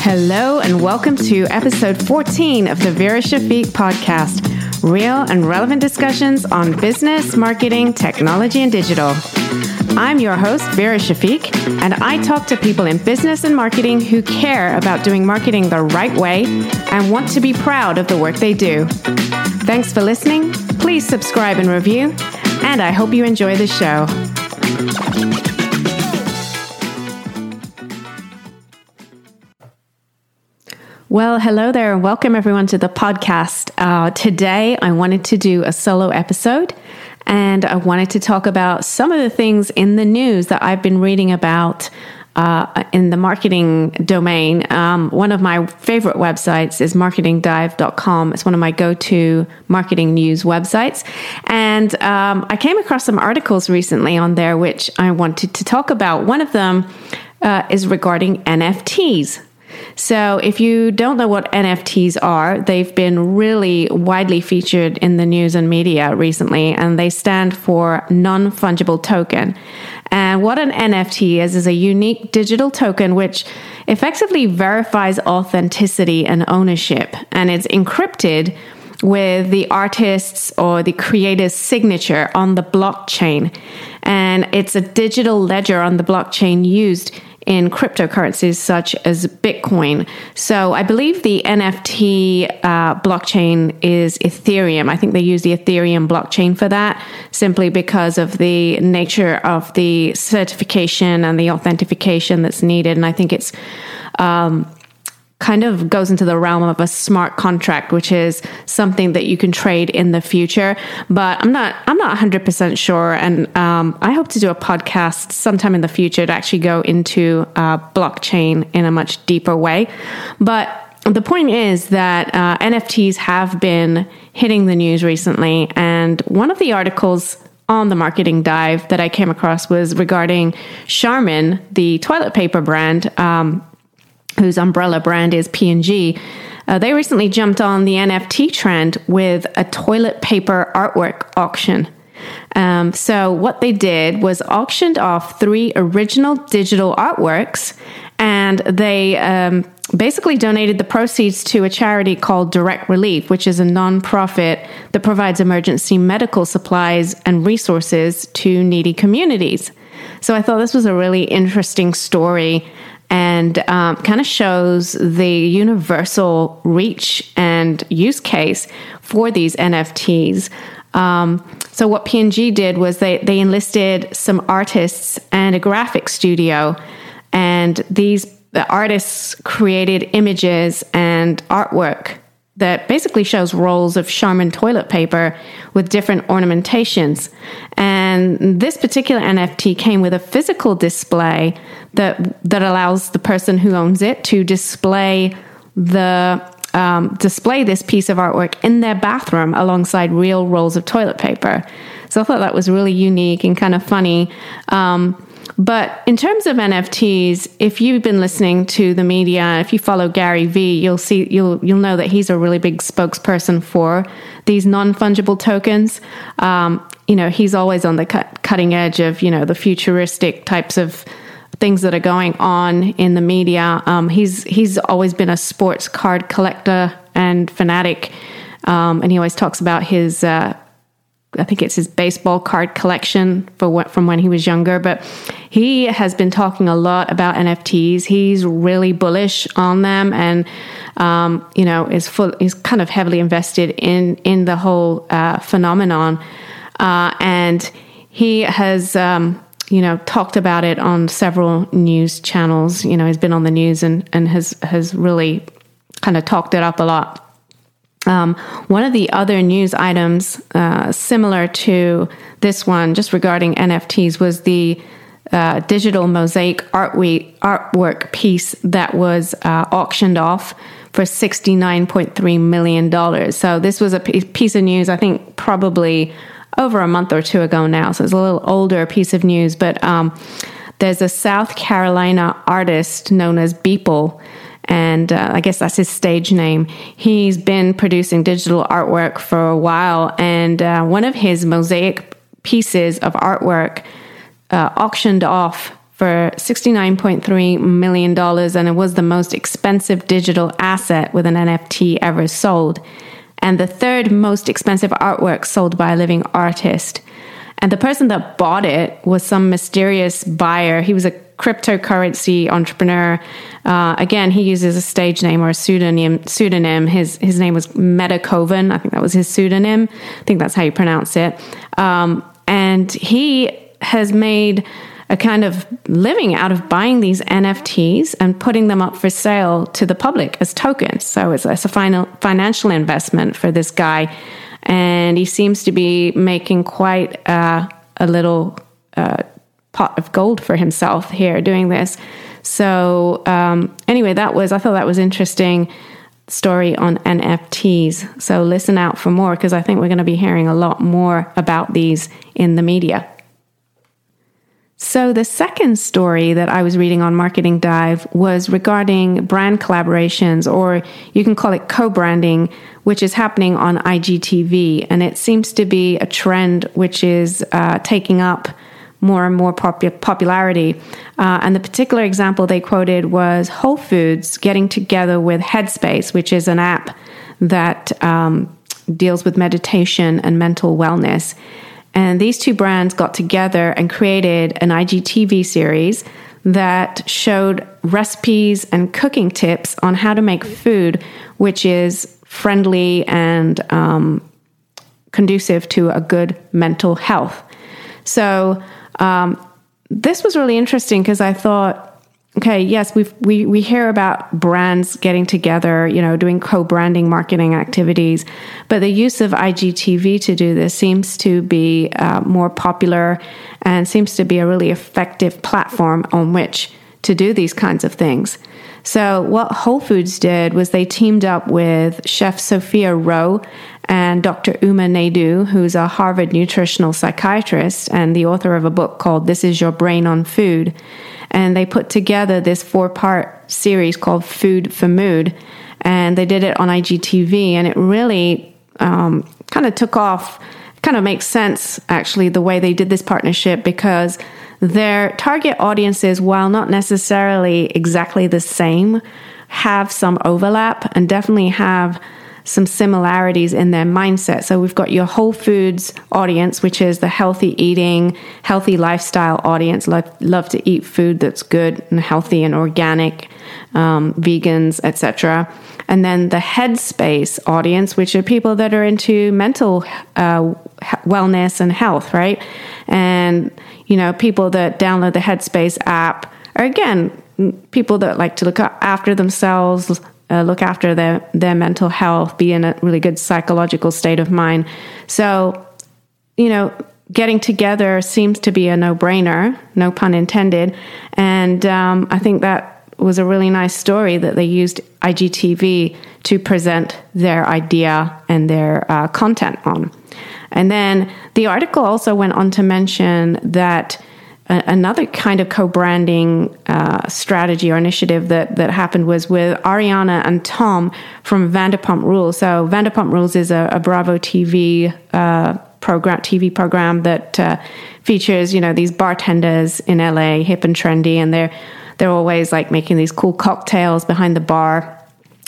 Hello, and welcome to episode 14 of the Vera Shafiq podcast real and relevant discussions on business, marketing, technology, and digital. I'm your host, Vera Shafiq, and I talk to people in business and marketing who care about doing marketing the right way and want to be proud of the work they do. Thanks for listening. Please subscribe and review, and I hope you enjoy the show. Well, hello there, and welcome everyone to the podcast. Uh, today, I wanted to do a solo episode and I wanted to talk about some of the things in the news that I've been reading about uh, in the marketing domain. Um, one of my favorite websites is marketingdive.com. It's one of my go to marketing news websites. And um, I came across some articles recently on there which I wanted to talk about. One of them uh, is regarding NFTs. So, if you don't know what NFTs are, they've been really widely featured in the news and media recently, and they stand for non fungible token. And what an NFT is, is a unique digital token which effectively verifies authenticity and ownership, and it's encrypted with the artist's or the creator's signature on the blockchain. And it's a digital ledger on the blockchain used in cryptocurrencies such as Bitcoin. So I believe the NFT uh, blockchain is Ethereum. I think they use the Ethereum blockchain for that simply because of the nature of the certification and the authentication that's needed. And I think it's um, kind of goes into the realm of a smart contract, which is something that you can trade in the future. But I'm not, I'm not 100% sure. And um, I hope to do a podcast sometime in the future to actually go into uh, blockchain in a much deeper way. But the point is that uh, NFTs have been hitting the news recently. And one of the articles on the marketing dive that I came across was regarding Charmin, the toilet paper brand. Um, whose umbrella brand is P&G, uh, they recently jumped on the NFT trend with a toilet paper artwork auction. Um, so, what they did was auctioned off three original digital artworks, and they um, basically donated the proceeds to a charity called Direct Relief, which is a nonprofit that provides emergency medical supplies and resources to needy communities. So, I thought this was a really interesting story and um, kind of shows the universal reach and use case for these NFTs. Um, so what P&G did was they they enlisted some artists and a graphic studio, and these the artists created images and artwork that basically shows rolls of Charmin toilet paper with different ornamentations. And this particular NFT came with a physical display that that allows the person who owns it to display the um, display this piece of artwork in their bathroom alongside real rolls of toilet paper. So I thought that was really unique and kind of funny. Um, but in terms of NFTs, if you've been listening to the media, if you follow Gary Vee, you'll see you'll you'll know that he's a really big spokesperson for these non fungible tokens. Um, you know, he's always on the cut, cutting edge of you know the futuristic types of things that are going on in the media. Um, he's he's always been a sports card collector and fanatic, um, and he always talks about his. Uh, I think it's his baseball card collection for what, from when he was younger, but he has been talking a lot about NFTs. He's really bullish on them, and um, you know is full. Is kind of heavily invested in in the whole uh, phenomenon, uh, and he has um, you know, talked about it on several news channels. You know, he's been on the news and, and has has really kind of talked it up a lot. Um, one of the other news items uh, similar to this one, just regarding NFTs, was the uh, digital mosaic artwork piece that was uh, auctioned off for $69.3 million. So, this was a piece of news, I think, probably over a month or two ago now. So it's a little older piece of news, but um, there's a South Carolina artist known as Beeple. and uh, I guess that's his stage name. He's been producing digital artwork for a while, and uh, one of his mosaic pieces of artwork uh, auctioned off for $69.3 million, and it was the most expensive digital asset with an NFT ever sold, and the third most expensive artwork sold by a living artist. And the person that bought it was some mysterious buyer. He was a cryptocurrency entrepreneur. Uh, again, he uses a stage name or a pseudonym. Pseudonym. His his name was Metakovan. I think that was his pseudonym. I think that's how you pronounce it. Um, and he has made a kind of living out of buying these NFTs and putting them up for sale to the public as tokens. So it's, it's a final, financial investment for this guy. And he seems to be making quite uh, a little uh, pot of gold for himself here doing this. So, um, anyway, that was, I thought that was interesting story on NFTs. So, listen out for more because I think we're going to be hearing a lot more about these in the media. So, the second story that I was reading on Marketing Dive was regarding brand collaborations, or you can call it co branding, which is happening on IGTV. And it seems to be a trend which is uh, taking up more and more popu- popularity. Uh, and the particular example they quoted was Whole Foods getting together with Headspace, which is an app that um, deals with meditation and mental wellness. And these two brands got together and created an IGTV series that showed recipes and cooking tips on how to make food which is friendly and um, conducive to a good mental health. So, um, this was really interesting because I thought okay, yes, we we we hear about brands getting together, you know, doing co-branding marketing activities, but the use of IGTV to do this seems to be uh, more popular and seems to be a really effective platform on which to do these kinds of things. So what Whole Foods did was they teamed up with Chef Sophia Roe and Dr. Uma Naidoo, who's a Harvard nutritional psychiatrist and the author of a book called This Is Your Brain on Food and they put together this four part series called Food for Mood. And they did it on IGTV, and it really um, kind of took off. Kind of makes sense, actually, the way they did this partnership because their target audiences, while not necessarily exactly the same, have some overlap and definitely have some similarities in their mindset. So we've got your Whole Foods audience, which is the healthy eating, healthy lifestyle audience, love, love to eat food that's good and healthy and organic, um, vegans, etc. And then the Headspace audience, which are people that are into mental uh, wellness and health, right? And you know, people that download the Headspace app are again people that like to look after themselves, uh, look after their, their mental health, be in a really good psychological state of mind. So, you know, getting together seems to be a no brainer, no pun intended. And um, I think that was a really nice story that they used IGTV to present their idea and their uh, content on. And then the article also went on to mention that another kind of co-branding uh, strategy or initiative that that happened was with Ariana and Tom from Vanderpump Rules. So Vanderpump Rules is a, a Bravo TV uh, program, TV program that uh, features you know these bartenders in LA, hip and trendy, and they're they're always like making these cool cocktails behind the bar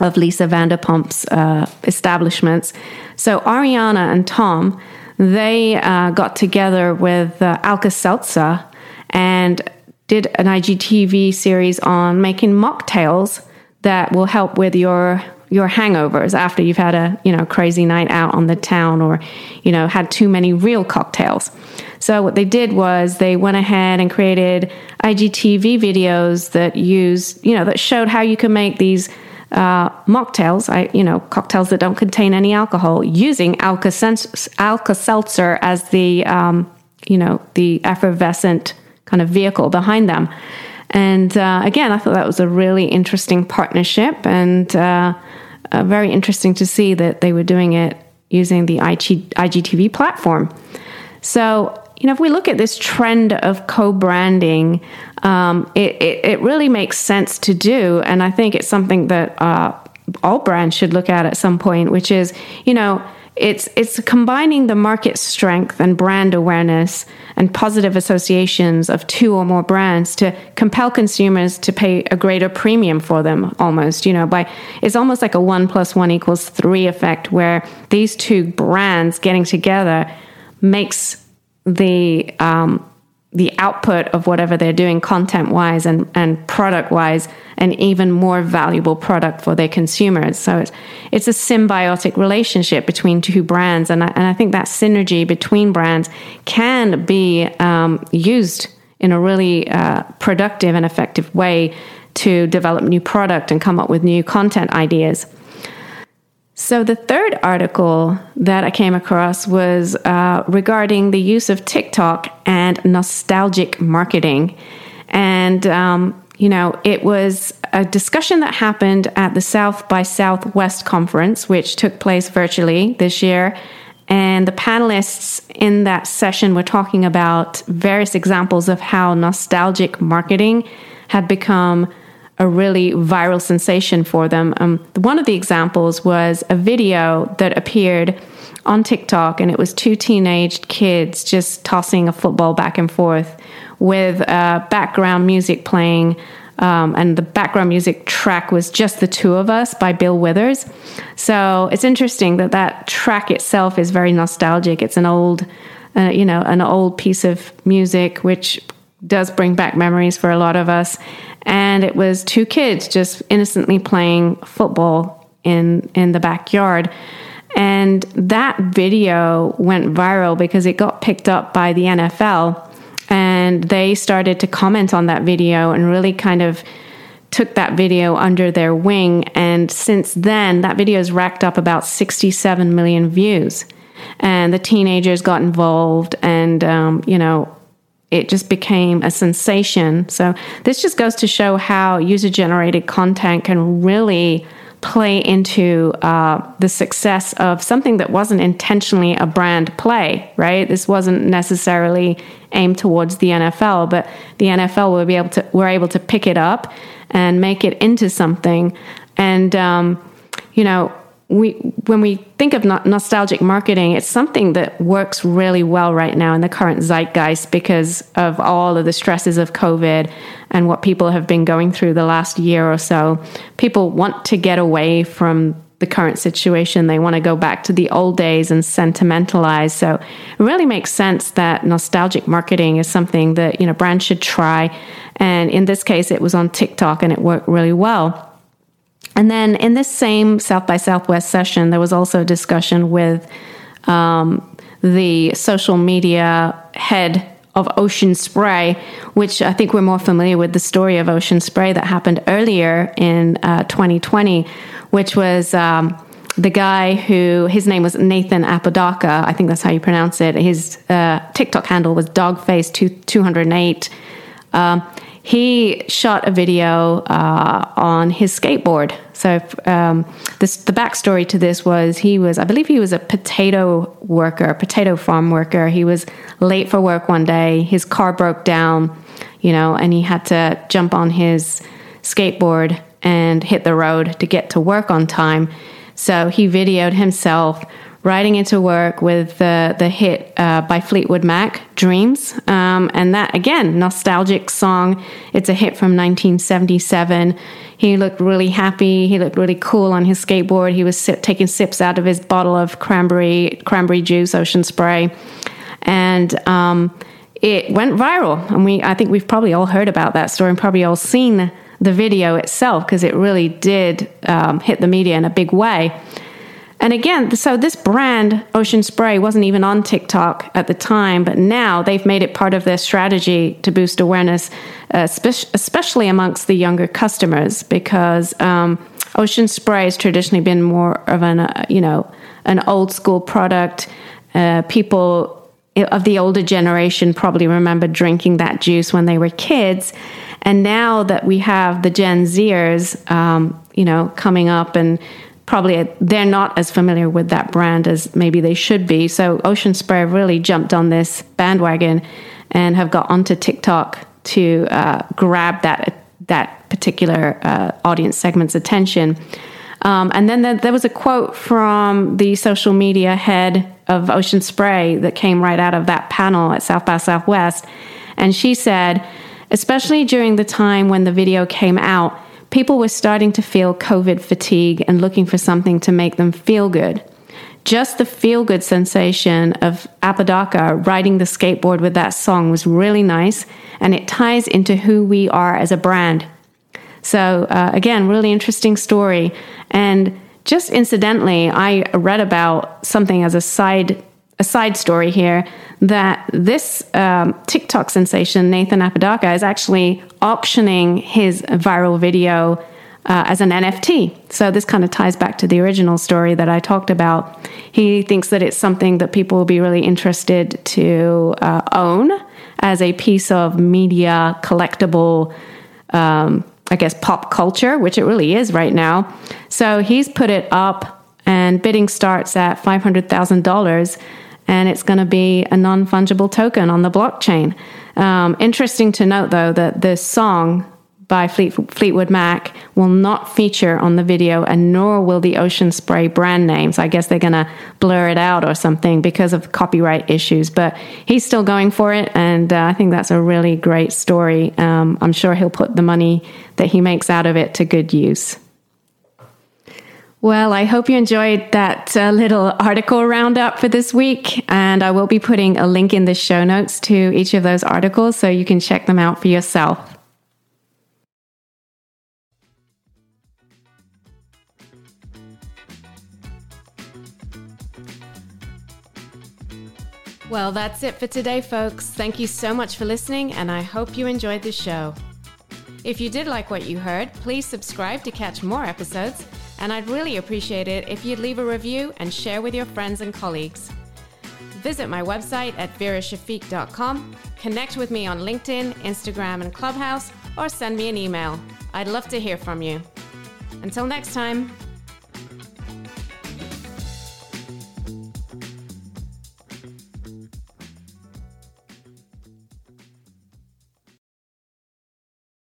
of Lisa Vanderpump's uh, establishments. So Ariana and Tom. They uh, got together with uh, Alka Seltzer and did an IGTV series on making mocktails that will help with your your hangovers after you've had a you know crazy night out on the town or you know had too many real cocktails. So what they did was they went ahead and created IGTV videos that used you know that showed how you can make these uh, mocktails, I you know cocktails that don't contain any alcohol, using Alka Seltzer as the um, you know the effervescent kind of vehicle behind them. And uh, again, I thought that was a really interesting partnership and uh, uh, very interesting to see that they were doing it using the IG, IGTV platform. So, you know, if we look at this trend of co-branding, um, it, it, it really makes sense to do, and I think it's something that uh, all brands should look at at some point, which is, you know, it's it's combining the market strength and brand awareness and positive associations of two or more brands to compel consumers to pay a greater premium for them almost you know by it's almost like a one plus one equals three effect where these two brands getting together makes the um, the output of whatever they're doing content wise and, and product wise an even more valuable product for their consumers. So it's it's a symbiotic relationship between two brands. And I, and I think that synergy between brands can be um, used in a really uh, productive and effective way to develop new product and come up with new content ideas so, the third article that I came across was uh, regarding the use of TikTok and nostalgic marketing. And, um, you know, it was a discussion that happened at the South by Southwest conference, which took place virtually this year. And the panelists in that session were talking about various examples of how nostalgic marketing had become a really viral sensation for them. Um, one of the examples was a video that appeared on TikTok, and it was two teenage kids just tossing a football back and forth with uh, background music playing. Um, and the background music track was just the two of us by bill withers so it's interesting that that track itself is very nostalgic it's an old uh, you know an old piece of music which does bring back memories for a lot of us and it was two kids just innocently playing football in in the backyard. And that video went viral because it got picked up by the NFL and they started to comment on that video and really kind of took that video under their wing. And since then, that video has racked up about 67 million views. And the teenagers got involved, and, um, you know, it just became a sensation. So this just goes to show how user generated content can really play into uh, the success of something that wasn't intentionally a brand play, right? This wasn't necessarily aimed towards the NFL, but the NFL will be able to were able to pick it up and make it into something. And um, you know, we when we think of nostalgic marketing, it's something that works really well right now in the current zeitgeist because of all of the stresses of COVID and what people have been going through the last year or so. People want to get away from the current situation. They want to go back to the old days and sentimentalize. So it really makes sense that nostalgic marketing is something that, you know, brands should try. And in this case, it was on TikTok and it worked really well. And then in this same South by Southwest session, there was also a discussion with um, the social media head of Ocean Spray, which I think we're more familiar with the story of Ocean Spray that happened earlier in uh, 2020, which was. Um, the guy who his name was Nathan Apodaca, I think that's how you pronounce it. His uh, TikTok handle was dogface208. Um, he shot a video uh, on his skateboard. So um, this, the backstory to this was he was, I believe, he was a potato worker, potato farm worker. He was late for work one day. His car broke down, you know, and he had to jump on his skateboard and hit the road to get to work on time. So he videoed himself riding into work with the the hit uh, by Fleetwood Mac, "Dreams," um, and that again nostalgic song. It's a hit from 1977. He looked really happy. He looked really cool on his skateboard. He was sip, taking sips out of his bottle of cranberry cranberry juice, ocean spray, and. Um, it went viral, and we I think we've probably all heard about that story and probably all seen the video itself because it really did um, hit the media in a big way. And again, so this brand, Ocean Spray, wasn't even on TikTok at the time, but now they've made it part of their strategy to boost awareness, uh, especially amongst the younger customers, because um, Ocean Spray has traditionally been more of an, uh, you know, an old school product. Uh, people of the older generation probably remember drinking that juice when they were kids. And now that we have the Gen Zers, um, you know, coming up and probably they're not as familiar with that brand as maybe they should be. So Ocean Spray really jumped on this bandwagon and have got onto TikTok to uh, grab that that particular uh, audience segment's attention. Um, and then there was a quote from the social media head of Ocean Spray that came right out of that panel at South by Southwest. And she said, especially during the time when the video came out, people were starting to feel COVID fatigue and looking for something to make them feel good. Just the feel good sensation of Apodaca riding the skateboard with that song was really nice, and it ties into who we are as a brand. So, uh, again, really interesting story. And just incidentally, I read about something as a side a side story here that this um, TikTok sensation, Nathan Apodaca, is actually auctioning his viral video uh, as an NFT. So this kind of ties back to the original story that I talked about. He thinks that it's something that people will be really interested to uh, own as a piece of media collectible. Um, I guess, pop culture, which it really is right now. So he's put it up, and bidding starts at $500,000, and it's going to be a non fungible token on the blockchain. Um, interesting to note, though, that this song by Fleet, Fleetwood Mac will not feature on the video, and nor will the Ocean Spray brand name. So I guess they're going to blur it out or something because of copyright issues. But he's still going for it, and uh, I think that's a really great story. Um, I'm sure he'll put the money that he makes out of it to good use. Well, I hope you enjoyed that uh, little article roundup for this week. And I will be putting a link in the show notes to each of those articles so you can check them out for yourself. Well, that's it for today, folks. Thank you so much for listening, and I hope you enjoyed the show. If you did like what you heard, please subscribe to catch more episodes, and I'd really appreciate it if you'd leave a review and share with your friends and colleagues. Visit my website at verashafiq.com, connect with me on LinkedIn, Instagram, and Clubhouse, or send me an email. I'd love to hear from you. Until next time.